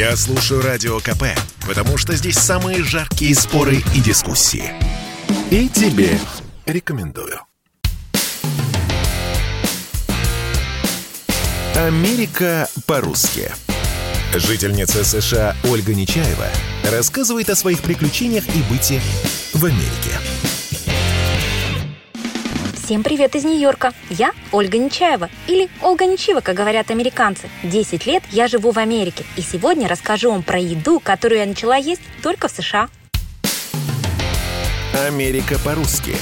Я слушаю Радио КП, потому что здесь самые жаркие споры и дискуссии. И тебе рекомендую. Америка по-русски. Жительница США Ольга Нечаева рассказывает о своих приключениях и быте в Америке. Всем привет из Нью-Йорка. Я Ольга Нечаева, или Ольга Нечива, как говорят американцы. 10 лет я живу в Америке, и сегодня расскажу вам про еду, которую я начала есть только в США. Америка по-русски.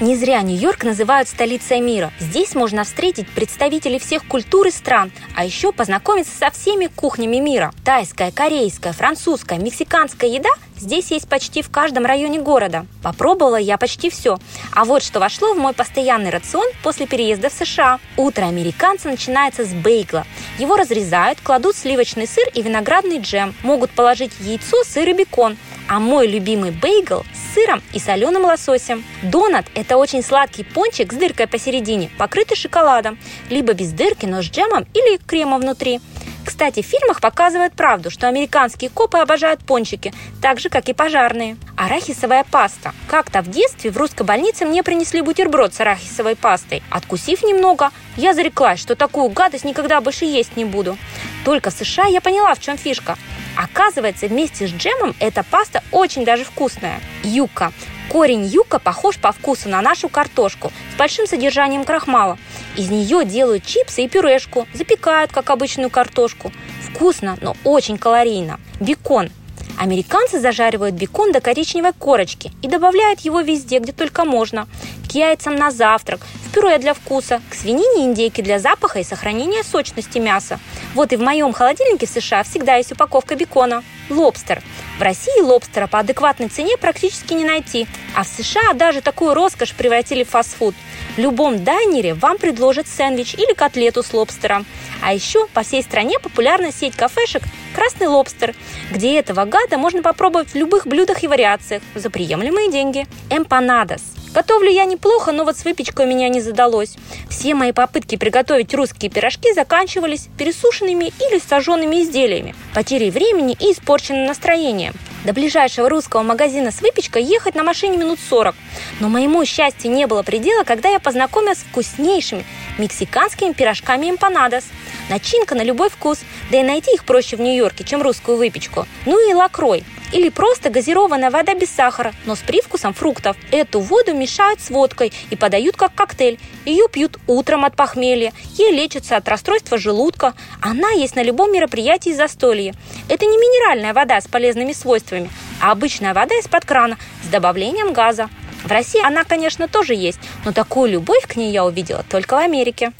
Не зря Нью-Йорк называют столицей мира. Здесь можно встретить представителей всех культур и стран, а еще познакомиться со всеми кухнями мира. Тайская, корейская, французская, мексиканская еда здесь есть почти в каждом районе города. Попробовала я почти все. А вот что вошло в мой постоянный рацион после переезда в США. Утро американца начинается с бейгла. Его разрезают, кладут сливочный сыр и виноградный джем. Могут положить яйцо, сыр и бекон. А мой любимый бейгл с сыром и соленым лососем. Донат – это очень сладкий пончик с дыркой посередине, покрытый шоколадом. Либо без дырки, но с джемом или кремом внутри. Кстати, в фильмах показывают правду, что американские копы обожают пончики, так же, как и пожарные. Арахисовая паста. Как-то в детстве в русской больнице мне принесли бутерброд с арахисовой пастой. Откусив немного, я зареклась, что такую гадость никогда больше есть не буду. Только в США я поняла, в чем фишка. Оказывается, вместе с джемом эта паста очень даже вкусная. Юка. Корень юка похож по вкусу на нашу картошку с большим содержанием крахмала. Из нее делают чипсы и пюрешку, запекают, как обычную картошку. Вкусно, но очень калорийно. Бекон. Американцы зажаривают бекон до коричневой корочки и добавляют его везде, где только можно. Яйцам на завтрак, в пюре для вкуса, к свинине и индейке для запаха и сохранения сочности мяса. Вот и в моем холодильнике в США всегда есть упаковка бекона. Лобстер. В России лобстера по адекватной цене практически не найти, а в США даже такую роскошь превратили в фастфуд. В любом дайнере вам предложат сэндвич или котлету с лобстером. А еще по всей стране популярна сеть кафешек «Красный лобстер», где этого гада можно попробовать в любых блюдах и вариациях за приемлемые деньги. Эмпанадос – Готовлю я неплохо, но вот с выпечкой у меня не задалось. Все мои попытки приготовить русские пирожки заканчивались пересушенными или сожженными изделиями, потерей времени и испорченным настроением. До ближайшего русского магазина с выпечкой ехать на машине минут 40. Но моему счастью не было предела, когда я познакомилась с вкуснейшими мексиканскими пирожками эмпанадос. Начинка на любой вкус, да и найти их проще в Нью-Йорке, чем русскую выпечку. Ну и лакрой – или просто газированная вода без сахара, но с привкусом фруктов. Эту воду мешают с водкой и подают как коктейль. Ее пьют утром от похмелья, ей лечатся от расстройства желудка. Она есть на любом мероприятии застолья. Это не минеральная вода с полезными свойствами, а обычная вода из-под крана с добавлением газа. В России она, конечно, тоже есть, но такую любовь к ней я увидела только в Америке.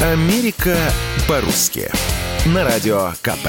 Америка по-русски. На радио КП